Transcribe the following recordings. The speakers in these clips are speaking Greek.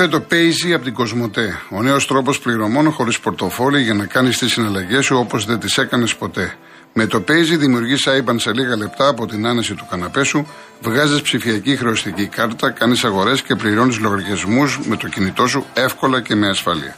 Ήρθε το Paisy από την Κοσμοτέ. Ο νέος τρόπος πληρωμών χωρίς πορτοφόλι για να κάνεις τις συναλλαγές σου όπως δεν τις έκανες ποτέ. Με το Paisy δημιουργείς IBAN σε λίγα λεπτά από την άνεση του καναπέ σου, βγάζεις ψηφιακή χρεωστική κάρτα, κάνεις αγορές και πληρώνεις λογαριασμούς με το κινητό σου εύκολα και με ασφάλεια.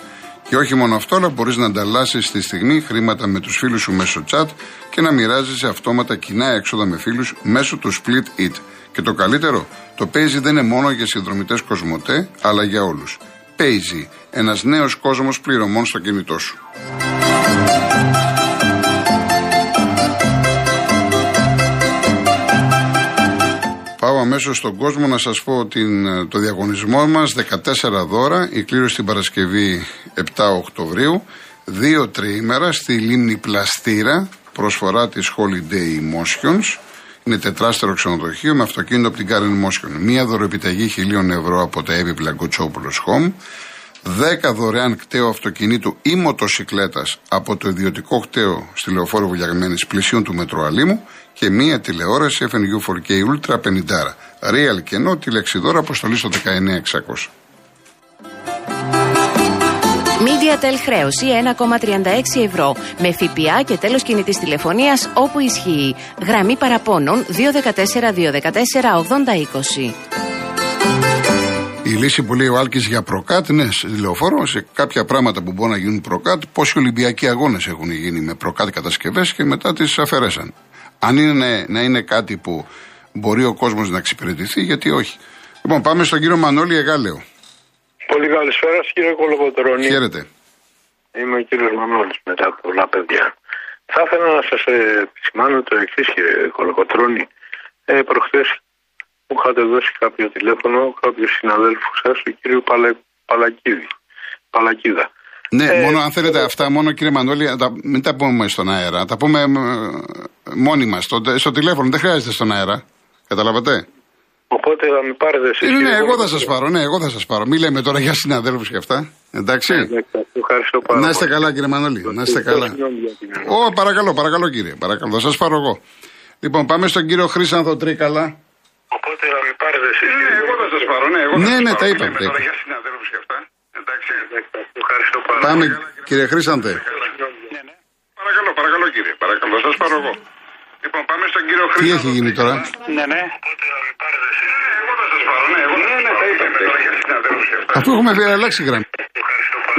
Και όχι μόνο αυτό, αλλά μπορείς να ανταλλάσσεις τη στιγμή χρήματα με τους φίλους σου μέσω chat και να μοιράζεσαι αυτόματα κοινά έξοδα με φίλους μέσω του Split It. Και το καλύτερο, το Paisy δεν είναι μόνο για συνδρομητές Κοσμοτέ, αλλά για όλους. Paisy, ένας νέος κόσμος πληρωμών στο κινητό σου. Πάω αμέσως στον κόσμο να σας πω την, το διαγωνισμό μας. 14 δώρα, η κλήρωση την Παρασκευή 7 Οκτωβρίου. Δύο τριήμερα στη λίμνη Πλαστήρα, προσφορά της Holiday Emotions. Είναι τετράστερο ξενοδοχείο με αυτοκίνητο από την Karen Motion. Μία δωροεπιταγή χιλίων ευρώ από τα έπιπλα Γκοτσόπουλο Home. 10 δωρεάν κταίο αυτοκινήτου ή μοτοσυκλέτας από το ιδιωτικό κταίο στη λεωφόρο Βουλιαγμένης πλησίων του Μετροαλίμου και μία τηλεόραση FNU 4K Ultra 50. Real κενό τηλεξιδόρα αποστολή στο 19600. MediaTel χρέωση 1,36 ευρώ με ΦΠΑ και τέλος κινητής τηλεφωνίας όπου ισχύει. Γραμμή παραπώνων 214-214-8020. Η λύση που λέει ο Άλκης για προκάτ, ναι, λεωφόρο, σε κάποια πράγματα που μπορούν να γίνουν προκάτ, πόσοι Ολυμπιακοί αγώνες έχουν γίνει με προκάτ κατασκευές και μετά τις αφαιρέσαν. Αν είναι να είναι κάτι που μπορεί ο κόσμος να εξυπηρετηθεί, γιατί όχι. Λοιπόν, πάμε στον κύριο Μανώλη Εγάλεο. Πολύ καλησπέρα κύριε Κολοκοτρώνη. Χαίρετε. Είμαι ο κύριος Μανώλης μετά από πολλά παιδιά. Θα ήθελα να σας επισημάνω το εξής κύριε Κολοκοτρώνη. Ε, Προχθές μου είχατε δώσει κάποιο τηλέφωνο κάποιου συναδέλφου σας, του κύριου Παλα... Παλακίδη. Παλακίδα. Ναι, ε, μόνο αν θέλετε αυτά, μόνο κύριε Μανώλη, μην τα πούμε στον αέρα. Τα πούμε μόνοι μας στο, στο τηλέφωνο. Δεν χρειάζεται στον αέρα. Καταλαβατε. Οπότε θα με πάρετε εσείς. Ναι, ναι, εγώ θα σας πάρω. Ναι, εγώ θα σας πάρω. Μην λέμε τώρα για συναδέλφους και αυτά. Εντάξει. Ναι, ευχαριστώ πάρα να είστε καλά, κύριε Μανώλη. Να είστε καλά. Ω, παρακαλώ, παρακαλώ, κύριε. Παρακαλώ, θα σας πάρω εγώ. Λοιπόν, πάμε στον κύριο Χρήσανθο Τρίκαλα. Οπότε θα με πάρετε εσείς. Ναι, εγώ θα σας πάρω. Ναι, εγώ ναι, ναι, τα είπαμε. Τώρα για συναδέλφους και αυτά. Εντάξει. Ευχαριστώ πάρα πολύ. Πάμε, κύριε Χρήσανθε. Παρακαλώ, παρακαλώ, κύριε. Παρακαλώ, σας πάρω εγώ. Λοιπόν, πάμε στον κύριο Χρήστο. Τι έχει γίνει τώρα; Ναι, ναι. Εγώ θα σα πάρω. Ναι, εγώ ναι, ναι, τα είπατε. Αφού έχουμε αλλάξει γραμμή.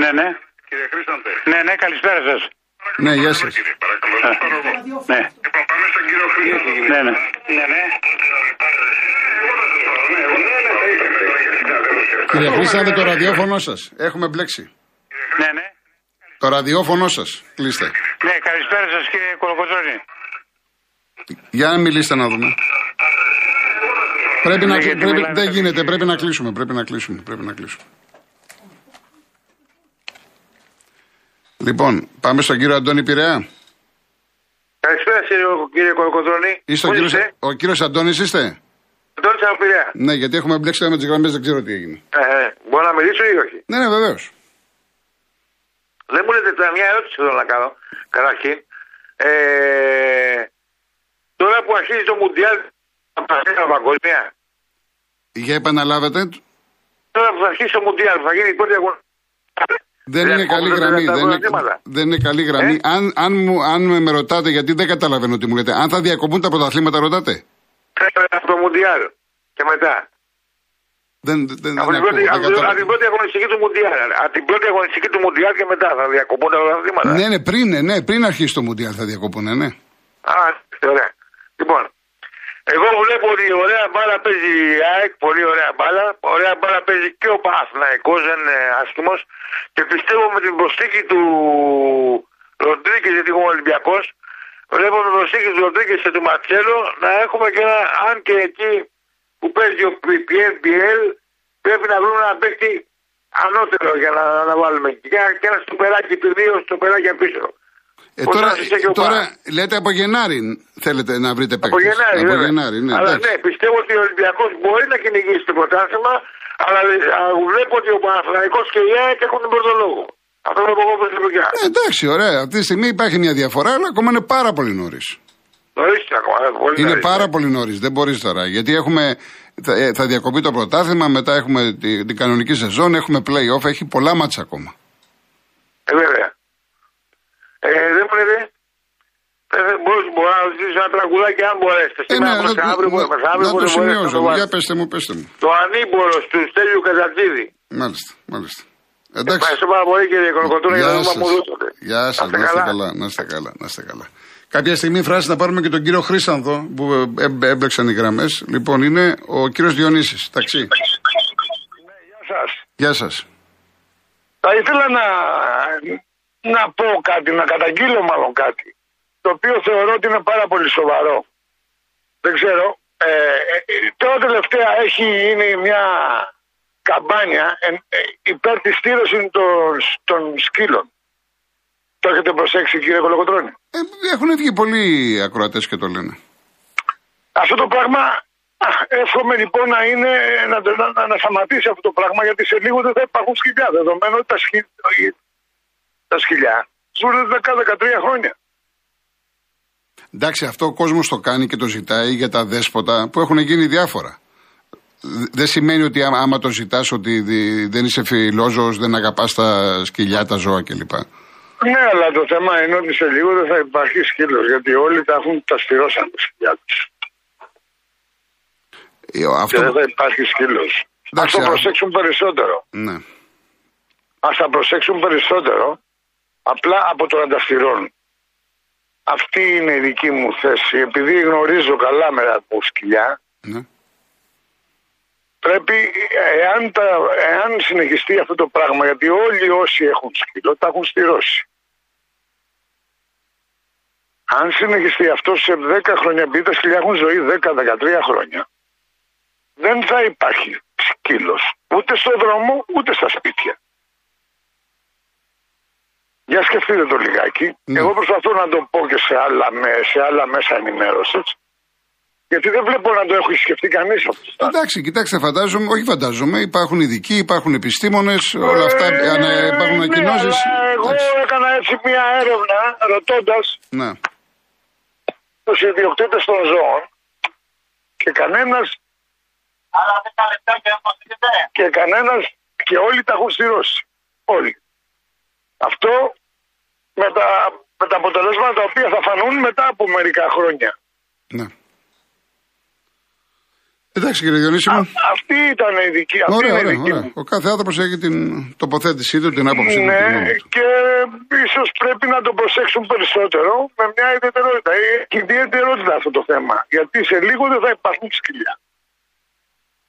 Ναι, ναι. Κύριε Χρήσταντε. Ναι, ναι, καλησπέρα σας. Ναι, γεια σας. Παρακαλώ, σας πάρω εγώ. Ναι. Λοιπόν, πάμε στον κύριο Χρήστο. Ναι, ναι. Ναι, ναι. Κύριε Χρήσταντε, το ραδιόφωνο σας. Έχουμε μπλέξει. Ναι, ναι. Το ραδιόφωνο σας. Κλείστε. Ναι, καλησπέρα σας κύριε Κολοκοτρώνη. Για να μιλήσετε να δούμε. Πρέπει να, πρέπει, δεν γίνεται, πρέπει να κλείσουμε, πρέπει να κλείσουμε, πρέπει να κλείσουμε. Λοιπόν, πάμε στον κύριο Αντώνη Πειραιά. Καλησπέρα κύριε, κύριε Κολοκοτρώνη. Είστε ο κύριος, ο κύριος Αντώνης είστε; Αντώνης από Πειραιά. Ναι, γιατί έχουμε μπλέξει με τις γραμμές, δεν ξέρω τι έγινε. Ε, ε, μπορώ να μιλήσω ή όχι; Ναι, ναι, βεβαίως. Δεν μου λέτε τώρα μια ερώτηση θέλω να κάνω, καταρχήν. Ε, Τώρα που αρχίζει το Μουντιάλ θα παγκόσμια παγκόσμια. Για επαναλάβετε. Τώρα που θα αρχίσει το Μουντιάλ θα γίνει η πρώτη αγωνία. Δεν είναι καλή γραμμή. Δεν είναι, δεν είναι καλή γραμμή. Ε; Αν, αν, μου, αν με ρωτάτε, γιατί δεν καταλαβαίνω τι μου λέτε, αν θα διακοπούν τα πρωταθλήματα, ρωτάτε. Από το Μουντιάλ και μετά. Δεν, δεν, από, δεν την πρώτη, από, από την πρώτη αγωνιστική του Μουντιάλ. Από την πρώτη αγωνιστική του Μουντιάλ και μετά θα διακοπούν τα πρωταθλήματα. Ναι, ναι, πριν, ναι, πριν αρχίσει το Μουντιάλ θα διακοπούν, ναι. Α, ωραία. Λοιπόν, εγώ βλέπω ότι ωραία μπάλα παίζει η ΑΕΚ, πολύ ωραία μπάλα. Ωραία μπάλα παίζει και ο Παναθηναϊκός, δεν είναι άσχημος. Και πιστεύω με την προσθήκη του Ροντρίγκες, γιατί είμαι Ολυμπιακός, βλέπω με την προσθήκη του Ροντρίγκες και του Ματσέλο να έχουμε και ένα, αν και εκεί που παίζει ο PNPL, πρέπει να βρούμε ένα παίκτη ανώτερο για να, να βάλουμε. Και ένα στο περάκι του δύο, στο περάκι πίσω. Ε, τώρα, τώρα λέτε από Γενάρη θέλετε να βρείτε παίκτες. Από Γενάρη, από Γενάρη ναι. Αλλά ναι, πιστεύω ότι ο Ολυμπιακός μπορεί να κυνηγήσει το πρωτάθλημα, αλλά βλέπω ότι ο Παναθηναϊκός και η ΑΕΚ έχουν τον πρώτο λόγο. Αυτό είναι εγώ που ε, Εντάξει, ωραία. Αυτή τη στιγμή υπάρχει μια διαφορά, αλλά ακόμα είναι πάρα πολύ νωρίς. Νωρίς ακόμα. ε, Πολύ Είναι νωρίς. πάρα πολύ νωρίς. Δεν μπορείς τώρα. Γιατί έχουμε, θα, ε, θα διακοπεί το πρωτάθλημα, μετά έχουμε τη- την κανονική σεζόν, έχουμε play-off, έχει πολλά μάτσα ακόμα. Ε, βέβαια. Ε, δεν μου λέτε. Ε, δεν μπορώ, μπορώ να ρωτήσω ένα τραγουδάκι αν μπορέσετε. Ε, Σήμερα ναι, προς να, αύριο, να- προς αύριο, να μπορείς το να μπορέσετε να σημειώσω. το Για βάλετε. πέστε μου, πέστε μου. Το ανήμπορο του Στέλιου Καζατζίδη. Μάλιστα, μάλιστα. Εντάξει. Ευχαριστώ πάρα πολύ κύριε Κονοκοτούνα για το Γεια νόημα σας. μου δώσατε. Γεια σας, να είστε καλά, να είστε καλά, να είστε καλά. Κάποια στιγμή φράση να πάρουμε και τον κύριο Χρήσανδο που ε, ε, έμπλεξαν οι γραμμές. Λοιπόν, είναι ο κύριος Διονύσης. Ταξί. Γεια σας. Γεια σας. Θα ήθελα να, να πω κάτι, να καταγγείλω μάλλον κάτι, το οποίο θεωρώ ότι είναι πάρα πολύ σοβαρό. Δεν ξέρω. Ε, ε, ε, τώρα τελευταία έχει γίνει μια καμπάνια ε, ε, υπέρ της στήρωσης των, των σκύλων. Το έχετε προσέξει κύριε Κολοκοτρώνη; Ε, έχουν βγει πολλοί ακροατές και το λένε. Αυτό το πράγμα α, εύχομαι λοιπόν να είναι να, να, να, να σταματήσει αυτό το πράγμα γιατί σε λίγο δεν θα υπάρχουν σκυλιά. Δεδομένου ότι τα, σκυ, τα σκυλιά ζουν 10-13 χρόνια. Εντάξει, αυτό ο κόσμος το κάνει και το ζητάει για τα δέσποτα που έχουν γίνει διάφορα. Δε- Δεν σημαίνει ότι άμα, άμα το ζητάς ότι δι- δεν είσαι φιλόζωος, δεν αγαπάς τα σκυλιά, τα ζώα κλπ. Ναι, αλλά το θέμα είναι ότι σε λίγο δεν θα υπάρχει σκύλος γιατί όλοι τα έχουν τα στηρώσαν τα σκυλιά τους. Ε, Και Αυτό. δεν θα υπάρχει σκύλος. Α Εντάξει, το α- προσέξουν περισσότερο. Ναι. Α τα προσέξουν περισσότερο απλά από το να τα στηρώνουν. Αυτή είναι η δική μου θέση. Επειδή γνωρίζω καλά με από σκυλιά, ναι. πρέπει, εάν, τα, εάν συνεχιστεί αυτό το πράγμα, γιατί όλοι όσοι έχουν σκύλο τα έχουν στηρώσει. Αν συνεχιστεί αυτό σε 10 χρόνια, επειδή τα σκυλιά έχουν ζωή 10-13 χρόνια, δεν θα υπάρχει σκύλος ούτε στο δρόμο ούτε στα σπίτια. Για σκεφτείτε το λιγάκι. Ναι. Εγώ προσπαθώ να το πω και σε άλλα, με- σε άλλα μέσα ενημέρωσης. Γιατί δεν βλέπω να το έχει σκεφτεί κανείς αυτό. Εντάξει, κοιτάξτε, φαντάζομαι, όχι φαντάζομαι, υπάρχουν ειδικοί, υπάρχουν επιστήμονες, όλα αυτά, Ε, αν ε, υπάρχουν ναι, ανακοινώσεις. αλλά Εγώ έκανα έτσι μια έρευνα ρωτώντας Ναι. τους ιδιοκτήτες των ζώων και κανένα. Και κανένα και όλοι τα έχουν στηρώσει. Όλοι. Αυτό με τα, με τα αποτελέσματα τα οποία θα φανούν μετά από μερικά χρόνια. ναι. Εντάξει κύριε Διονύση μου. Αυτή ήταν η δική, αυτή Ωραία, είναι η ωραία, δική ωραία. μου. Ο κάθε άνθρωπος έχει την τοποθέτησή του, την άποψή του. Ναι, την γνώμη του. και ίσως πρέπει να το προσέξουν περισσότερο με μια ιδιαιτερότητα. Έχει ιδιαιτερότητα αυτό το θέμα. Γιατί σε λίγο δεν θα υπάρχουν σκυλιά.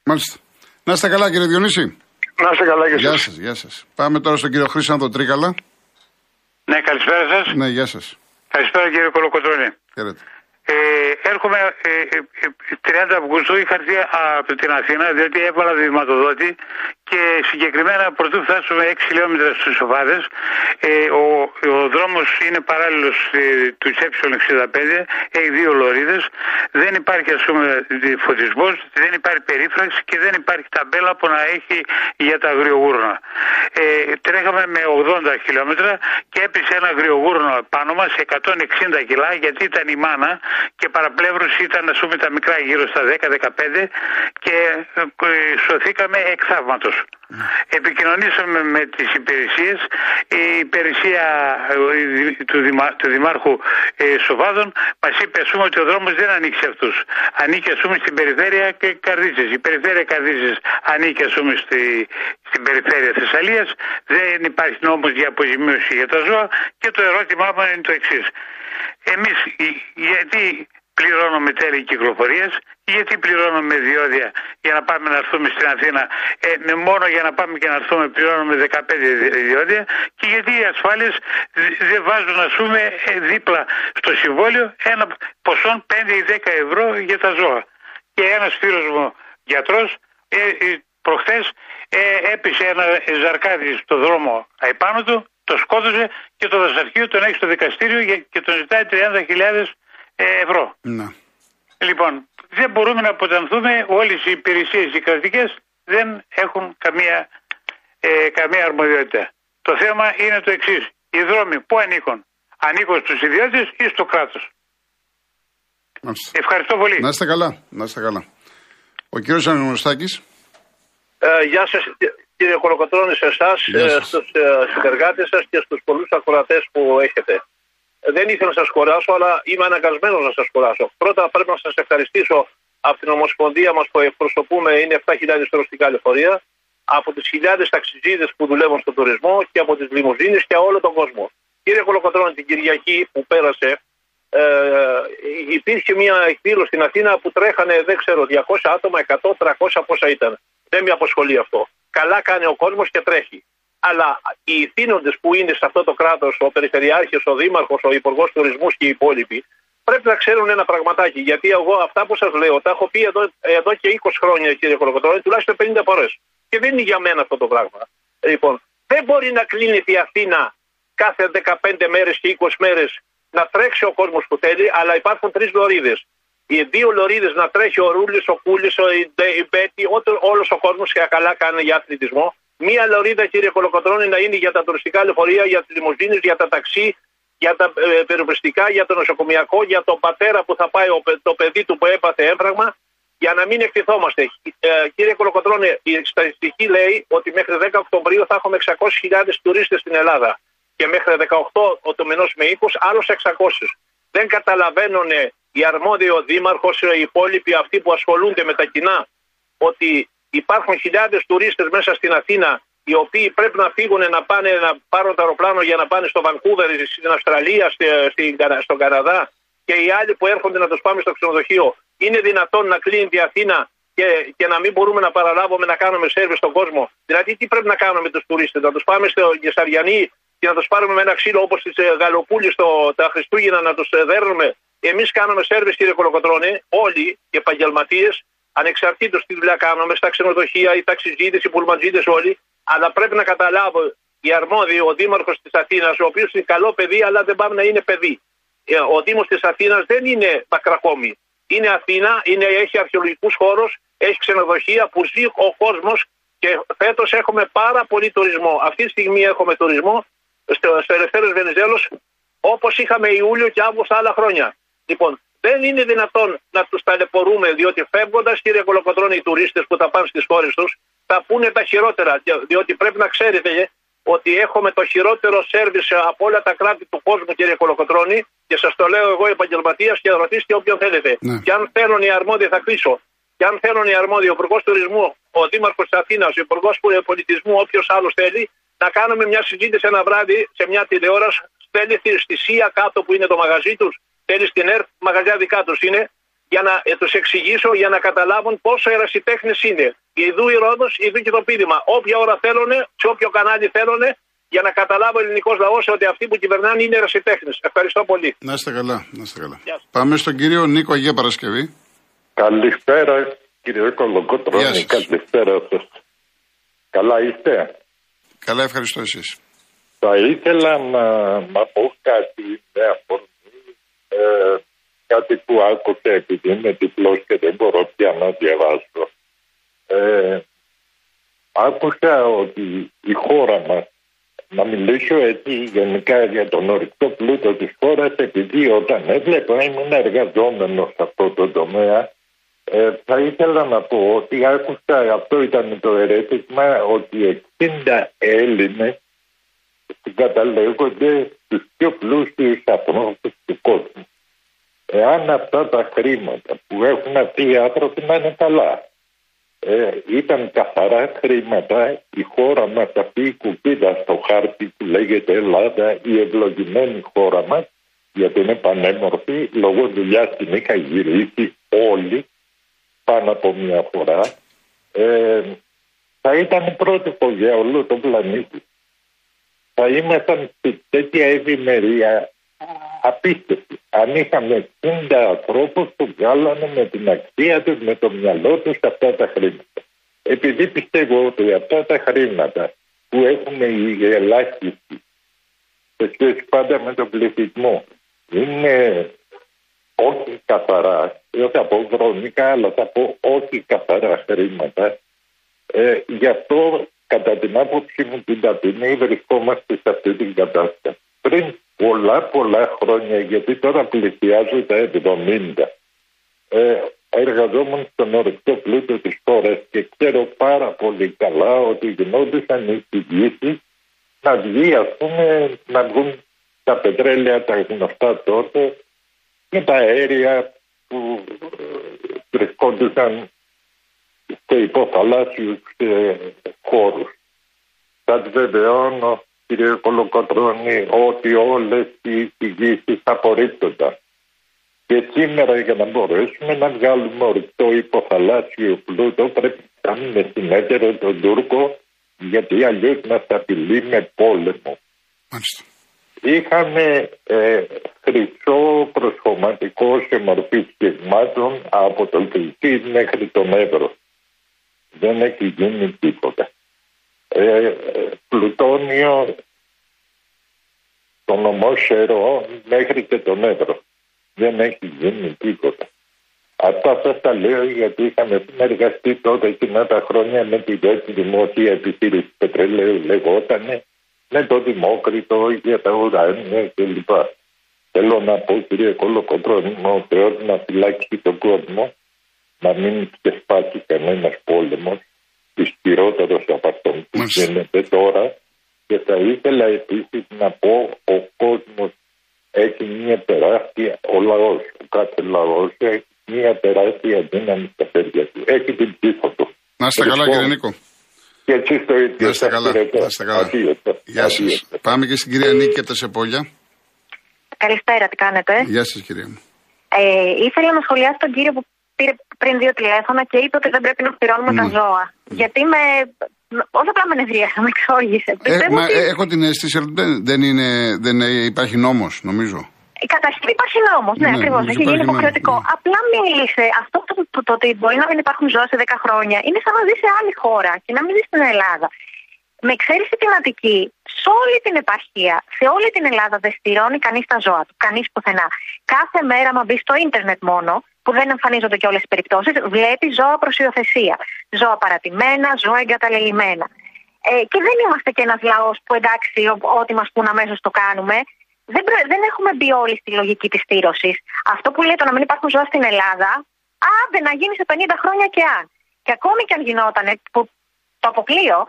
Μάλιστα. Να είστε καλά κύριε Διονύση. Να είστε καλά και Γεια εσείς. σας, γεια σας. Πάμε τώρα στον κύριο Χρήσανδο Τρίκαλα. Ναι, καλησπέρα σας. Ναι, γεια σας. Καλησπέρα κύριε Κολοκοτρώνη. Χαίρετε. Ε, έρχομαι ε, ε, ε, 30 Αυγούστου, είχα έρθει από την Αθήνα διότι έβαλα βηματοδότη και συγκεκριμένα πρωτού φτάσουμε 6 χιλιόμετρα στους Σοφάδες. Ε, ο, ο δρόμος είναι παράλληλος ε, του ε65 έχει δύο λωρίδες. Δεν υπάρχει ας πούμε φωτισμός δεν υπάρχει περίφραξη και δεν υπάρχει ταμπέλα που να έχει για τα αγριογούρνα. Ε, τρέχαμε με 80 χιλιόμετρα και έπεσε ένα αγριογούρνο πάνω μας 160 κιλά γιατί ήταν η μάνα και παραπλεύρους ήταν ας πούμε τα μικρά γύρω στα 10-15 και ε, σωθήκαμε εκ θαύματος. Επικοινωνήσαμε με τις υπηρεσίες. Η υπηρεσία ε, του, Δημά, του Δημάρχου ε, Σοβάδων μας είπε ας πούμε ότι ο δρόμος δεν ανήκει σε αυτούς. Ανήκει ας πούμε στην περιφέρεια και Καρδίτσες. Η περιφέρεια Καρδίτσες ανήκει ας πούμε στη, στην περιφέρεια Θεσσαλίας. Δεν υπάρχει νόμος για αποζημίωση για τα ζώα και το ερώτημά μου είναι το εξής. Εμείς ε, γιατί πληρώνουμε τέλη κυκλοφορίας, γιατί πληρώνουμε διόδια για να πάμε να έρθουμε στην Αθήνα, ε, με μόνο για να πάμε και να έρθουμε πληρώνουμε 15 διόδια και γιατί οι ασφάλειες δεν βάζουν ας πούμε ε, δίπλα στο συμβόλαιο ένα ποσό 5 ή 10 ευρώ για τα ζώα. Και ένας φίλος μου γιατρός ε, ε, προχθές ε, έπεισε ένα ζαρκάδι στο δρόμο επάνω του, το σκότωσε και το δασαρχείο τον έχει στο δικαστήριο και τον ζητάει 30.000 ευρώ. Ναι. Λοιπόν, δεν μπορούμε να αποτανθούμε, όλες οι υπηρεσίες οι κρατικές δεν έχουν καμία, ε, καμία αρμοδιότητα. Το θέμα είναι το εξής. Οι δρόμοι πού ανήκουν. Ανήκουν στους ιδιώτες ή στο κράτος; Μάλιστα. Ευχαριστώ πολύ. Να είστε καλά. Να είστε καλά. Ο κύριος Αναγνωστάκη. Ε, γεια σας, κύριε Κολοκοτρώνης, σε εσάς, Γεια σας. στους συνεργάτες σας και στους πολλούς ακροατές που έχετε. Ε, Δεν ήθελα να σας κουράσω, αλλά είμαι αναγκασμένος να σας κουράσω. Πρώτα πρέπει να σας ευχαριστήσω από την Ομοσπονδία μας που εκπροσωπούμε, είναι 7.000 τουριστικά λεωφορεία, από τις χιλιάδες ταξιτζίδες που δουλεύουν στον τουρισμό και από τις λιμουζίνες και όλο τον κόσμο. Κύριε Κολοκοτρώνη, την Κυριακή που πέρασε, ε, υπήρχε μια εκδήλωση στην Αθήνα που τρέχανε, δεν ξέρω, 200 άτομα, 100, 300 πόσα ήταν. Δεν με απασχολεί αυτό. Καλά κάνει ο κόσμος και τρέχει. Αλλά οι ηθήνοντες που είναι σε αυτό το κράτος, ο Περιφερειάρχης, ο Δήμαρχος, ο Υπουργός Τουρισμού και οι υπόλοιποι, πρέπει να ξέρουν ένα πραγματάκι. Γιατί εγώ αυτά που σας λέω, τα έχω πει εδώ, εδώ και 20 χρόνια, κύριε Κολοκοτρώνη, τουλάχιστον 50 φορές. Και δεν είναι για μένα αυτό το πράγμα. Λοιπόν, δεν μπορεί να κλείνεται η Αθήνα κάθε 15 μέρες και 20 μέρες να τρέξει ο κόσμος που θέλει, αλλά υπάρχουν τρεις λωρίδε. Οι δύο λωρίδες να τρέχει ο Ρούλη, ο Κούλη, ο η Μπέ- η Μπέτη, όλος ο κόσμος και καλά κάνει για αθλητισμό. Μία λωρίδα, κύριε Κολοκοτρώνη, να είναι για τα τουριστικά λεωφορεία, για τις λιμουζίνες, για τα ταξί, για τα ε, περιοριστικά, για το νοσοκομιακό, για τον πατέρα που θα πάει ο, παι- το παιδί του που έπαθε έμφραγμα, για να μην εκτιθόμαστε. Ε, κύριε Κολοκοτρώνη, η στατιστική λέει ότι μέχρι 10 Οκτωβρίου θα έχουμε 600.000 τουρίστες στην Ελλάδα. Και μέχρι 18 το μηνό με 20 άλλους 600. Δεν καταλαβαίνουν οι αρμόδιοι, ο δήμαρχος, οι υπόλοιποι, αυτοί που ασχολούνται με τα κοινά, ότι υπάρχουν χιλιάδες τουρίστες μέσα στην Αθήνα, οι οποίοι πρέπει να φύγουν να πάνε να πάρουν το αεροπλάνο για να πάνε στο Βανκούβερ, στην Αυστραλία, στη- στην Κανα- στον Καναδά και οι άλλοι που έρχονται να τους πάμε στο ξενοδοχείο. Είναι δυνατόν να κλείνει η Αθήνα και, και να μην μπορούμε να παραλάβουμε να κάνουμε σερβις στον κόσμο. Δηλαδή, τι πρέπει να κάνουμε με τους τουρίστες, να τους πάμε στο Γεσαριανή και να τους πάρουμε με ένα ξύλο όπως τις Γαλοπούλης τα Χριστούγεννα να τους δέρνουμε; Εμείς κάνουμε σερβις, κύριε Κολοκοτρώνη, όλοι οι επαγγελματίες, ανεξαρτήτως τι δουλειά κάνουμε, στα ξενοδοχεία, οι ταξιτζίδε, οι πουλματζίδε όλοι. Αλλά πρέπει να καταλάβω οι αρμόδιοι, ο Δήμαρχος της Αθήνας, ο οποίος είναι καλό παιδί, αλλά δεν πάμε να είναι παιδί. Ε, Ο Δήμος της Αθήνας δεν είναι μακρακόμη. Είναι Αθήνα, είναι, έχει αρχαιολογικούς χώρους, έχει ξενοδοχεία που ζει ο κόσμος και φέτος έχουμε πάρα πολύ τουρισμό. Αυτή τη στιγμή έχουμε τουρισμό στο, στο Ελευθέρω Βενιζέλος όπως είχαμε Ιούλιο και Αύγουστο άλλα χρόνια. Λοιπόν, δεν είναι δυνατόν να τους ταλαιπωρούμε, διότι φεύγοντας, κύριε Κολοκοτρώνη, οι τουρίστες που θα πάνε στις χώρες τους, θα πούνε τα χειρότερα. Διότι πρέπει να ξέρετε ότι έχουμε το χειρότερο σερβις από όλα τα κράτη του κόσμου, κύριε Κολοκοτρώνη, και σας το λέω εγώ επαγγελματίας και ρωτήστε όποιον θέλετε. Ναι. Και αν θέλουν οι αρμόδιοι, θα κλείσω. Και αν θέλουν οι αρμόδιοι, ο Υπουργός Τουρισμού, ο Δήμαρχος της Αθήνας, ο Υπουργός Πολιτισμού, όποιος άλλος θέλει, να κάνουμε μια συζήτηση ένα βράδυ σε μια τηλεόραση. Θέλει στη- στη ΣΥΑ κάτω που είναι το μαγαζί τους, θέλεις στην ΕΡΤ, μαγαζιά δικά τους είναι, για να ε, τους εξηγήσω, για να καταλάβουν πόσο ερασιτέχνες είναι. Ιδού η Ρόδος, ιδού και το πείδημα. Όποια ώρα θέλουν, σε όποιο κανάλι θέλουν, για να καταλάβει ο ελληνικός λαός ότι αυτοί που κυβερνάνε είναι ερασιτέχνες. Ευχαριστώ πολύ. Να είστε καλά. Να είστε καλά. Γεια σας. Πάμε στον κύριο Νίκο Αγία Παρασκευή. Καλησπέρα κύριε Γεια Κολοκότρονη, σας. καλησπέρα σας. Καλά είστε; Καλά, ευχαριστώ εσείς. Θα ήθελα να, να πω κάτι με αφορμή ε, κάτι που άκουσα επειδή είμαι τυπλός και δεν μπορώ πια να διαβάσω. Ε, άκουσα ότι η χώρα μας να μιλήσω έτσι γενικά για τον ορυκτό πλούτο της χώρας επειδή όταν έβλεπα ήμουν εργαζόμενος σε αυτό το τομέα ε, θα ήθελα να πω ότι άκουσα αυτό ήταν το ερέτημα ότι 60 Έλληνες συγκαταλέγονται στους πιο πλούσιους ανθρώπους του κόσμου. Εάν αυτά τα χρήματα που έχουν αυτοί οι άνθρωποι να είναι καλά, ε, ήταν καθαρά χρήματα, η χώρα μας αυτή η κουπίδα στο χάρτη που λέγεται Ελλάδα, η ευλογημένη χώρα μας, γιατί είναι πανέμορφη, λόγω δουλειάς την είχα γυρίσει όλοι πάνω από μια φορά, ε, θα ήταν πρότυπο για όλο τον πλανήτη. Θα ήμασταν σε τέτοια ευημερία απίστευτη. Αν είχαμε 60 ανθρώπους που βγάλανε με την αξία τους, με το μυαλό τους αυτά τα χρήματα. Επειδή πιστεύω ότι αυτά τα χρήματα που έχουμε οι ελάχιστοι σε σχέση πάντα με τον πληθυσμό είναι όχι καθαρά, δεν θα πω βρώμικα, αλλά θα πω όχι καθαρά χρήματα. Ε, γι' αυτό, κατά την άποψή μου την ταπεινή, βρισκόμαστε σε αυτή την κατάσταση. Πριν πολλά πολλά χρόνια, γιατί τώρα πλησιάζω τα 70, ε, εργαζόμουν στον ορεικτό πλούτο της χώρας και ξέρω πάρα πολύ καλά ότι γινόντουσαν εισηγήσεις να βγει ας πούμε να βγουν τα πετρέλαια τα γνωστά τότε και τα αέρια που ε, βρισκόντουσαν σε υποθαλάσσιους ε, χώρους. Σας βεβαιώνω κύριε Κολοκοτρώνη ότι όλες οι εισηγήσεις απορρίπτονταν. Και σήμερα για να μπορέσουμε να βγάλουμε ορυκτό υποθαλάσσιο πλούτο πρέπει να κάνουμε συνέτερο τον Τούρκο γιατί αλλιώς μας απειλεί με πόλεμο. Μάλιστα. Είχαμε ε, χρυσό προσχωματικό σε μορφή σχεσμάτων από το Κρυσί μέχρι τον Εύρο. Δεν έχει γίνει τίποτα. Ε, ε, πλουτόνιο το νομό Σερό μέχρι και τον Εύρο. Δεν έχει γίνει τίποτα. Αυτά σας τα λέω γιατί είχαμε συνεργαστεί τότε εκείνα τα χρόνια με τη ΔΕΤ Δημόσια Επιχείρηση Πετρελαίου λεγότανε με το Δημόκριτο για τα ουράνια κλπ. Θέλω να πω κύριε Κολοκοντρόνιμο ο Θεός να φυλάξει τον κόσμο να μην ξεσπάσει κανένας πόλεμος ισχυρότερο από αυτόν που γίνεται τώρα; Και θα ήθελα επίσης να πω ο κόσμος έχει μια τεράστια, ο λαός, ο κάθε λαός έχει μια τεράστια δύναμη στα χέρια του. Έχει την ψήφο του. Να είστε καλά, κύριε Νίκο. Και έτσι το ίδιο. Να είστε καλά. Να είστε καλά. Γεια σας. Πάμε και στην κυρία Νίκη από τα Σεπόλια. Καλησπέρα, τι κάνετε; Γεια σας, κυρία μου. Ε, ήθελα να σχολιάσω τον κύριο που πήρε πριν δύο τηλέφωνα και είπε ότι δεν πρέπει να πληρώνουμε τα ζώα. Γιατί με. Όχι απλά με νευρίασα, με εξόγησε. Ε, μα, ε, έχω την αίσθηση ότι δεν, δεν, είναι, δεν υπάρχει νόμος, νομίζω. Ε, Καταρχήν υπάρχει νόμος, ναι, ναι ακριβώς. Έχει γίνει υποχρεωτικό. Ναι. Απλά μίλησε. Αυτό το, το, το, ότι μπορεί να μην υπάρχουν ζώα σε 10 χρόνια είναι σαν να ζει σε άλλη χώρα και να μην ζει στην Ελλάδα. Με εξαίρεση την Αττική, σε όλη την επαρχία, σε όλη την Ελλάδα δεν στηρώνει κανείς τα ζώα του. Κανείς πουθενά. Κάθε μέρα, μα μπει στο ίντερνετ μόνο, που δεν εμφανίζονται και όλες τι περιπτώσεις, βλέπει ζώα προς υιοθεσία. Ζώα παρατημένα, ζώα εγκαταλελειμμένα. Ε, και δεν είμαστε και ένας λαός που εντάξει, ό,τι μας πούν αμέσως το κάνουμε. Δεν, δεν έχουμε μπει όλοι στη λογική της στήρωσης. Αυτό που λέει το να μην υπάρχουν ζώα στην Ελλάδα, άντε να γίνει σε 50 χρόνια και αν. Και ακόμη και αν γινόταν, που το αποκλείω,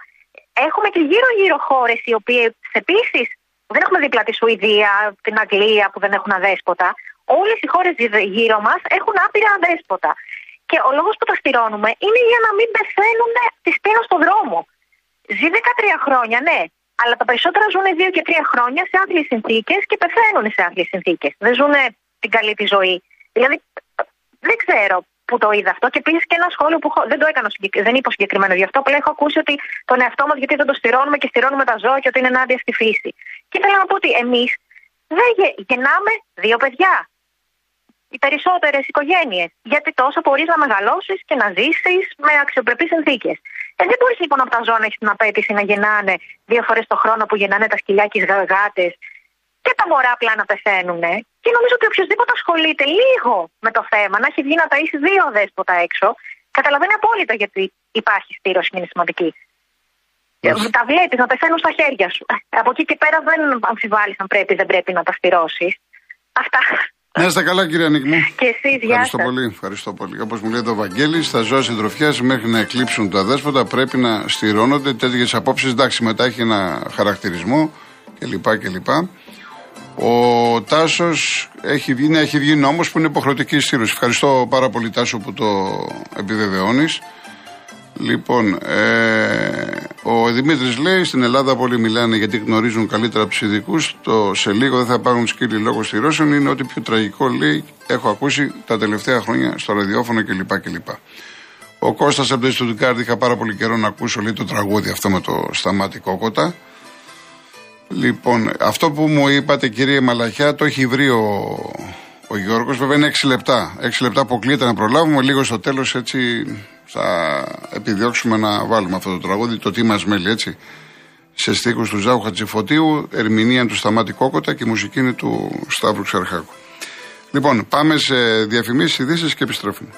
έχουμε και γύρω-γύρω χώρες οι οποίες επίσης δεν έχουμε δίπλα τη Σουηδία, την Αγγλία που δεν έχουν αδέσποτα. Όλες οι χώρες γύρω μας έχουν άπειρα αδέσποτα. Και ο λόγος που τα στηρώνουμε είναι για να μην πεθαίνουν της πείνα στον δρόμο. Ζει 13 χρόνια, ναι, αλλά τα περισσότερα ζουν 2 και 3 χρόνια σε άθλιε συνθήκες και πεθαίνουν σε άθλιε συνθήκες. Δεν ζουν την καλή τη ζωή. Δηλαδή, δεν ξέρω που το είδα αυτό. Και επίση και ένα σχόλιο που δεν το έκανα δεν είπα συγκεκριμένο γι' αυτό. Απλά έχω ακούσει ότι τον εαυτό μας γιατί δεν το στηρώνουμε και στηρώνουμε τα ζώα και ότι είναι ενάντια στη φύση. Και θέλω να πω ότι εμείς δεν γεννάμε δύο παιδιά. Οι περισσότερες οικογένειες. Γιατί τόσο μπορείς να μεγαλώσεις και να ζήσεις με αξιοπρεπείς συνθήκες. Ε, δεν μπορείς λοιπόν από τα ζώα να έχεις την απέτηση να γεννάνε δύο φορές το χρόνο που γεννάνε τα σκυλιά και οι γάτες και τα μωρά απλά να πεθαίνουν. Και νομίζω ότι οποιοδήποτε ασχολείται λίγο με το θέμα, να έχει βγει να ταΐσει δύο δέσποτα έξω, καταλαβαίνει απόλυτα γιατί υπάρχει στήρωση και είναι σημαντική. Τα βλέπεις να πεθαίνουν στα χέρια σου. Ε, από εκεί και πέρα δεν αμφιβάλλεις αν πρέπει ή δεν πρέπει να τα στηρώσεις. Αυτά. Να είστε καλά, κύριε Νίκ Και εσεί, γεια Ευχαριστώ πολύ. Ευχαριστώ πολύ. Όπως μου λέει το Βαγγέλη, στα ζώα συντροφιάς μέχρι να εκλείψουν τα δέσποτα πρέπει να στηρώνονται τέτοιες απόψεις. Εντάξει, μετά έχει ένα χαρακτηρισμό κλπ. κλπ. Ο Τάσος έχει βγει, ναι, έχει βγει νόμος που είναι υποχρεωτική στήρωση. Ευχαριστώ πάρα πολύ, Τάσο, που το επιβεβαιώνεις. Λοιπόν, ε, ο Δημήτρης λέει στην Ελλάδα πολλοί μιλάνε γιατί γνωρίζουν καλύτερα τους ειδικούς. Το σε λίγο δεν θα πάρουν σκύλοι λόγω στηρώσεων. Είναι ότι πιο τραγικό λέει έχω ακούσει τα τελευταία χρόνια στο ραδιόφωνο κλπ. κλπ. Ο Κώστας από το Ιστοτικάρδη είχα πάρα πολύ καιρό να ακούσω λέει το τραγούδι αυτό με το σταμάτη κόκοτα. Λοιπόν, αυτό που μου είπατε κύριε Μαλαχιά το έχει βρει ο, ο Γιώργος. Βέβαια είναι 6 λεπτά. 6 λεπτά αποκλείεται να προλάβουμε. Λίγο στο τέλος έτσι θα επιδιώξουμε να βάλουμε αυτό το τραγούδι. Το τι μας μέλει έτσι. Σε στίχους του Ζάου Χατζηφωτίου, ερμηνεία του Σταμάτη Κόκοτα και η μουσική είναι του Σταύρου Ξαρχάκου. Λοιπόν, πάμε σε διαφημίσεις, ειδήσεις και επιστρέφουμε.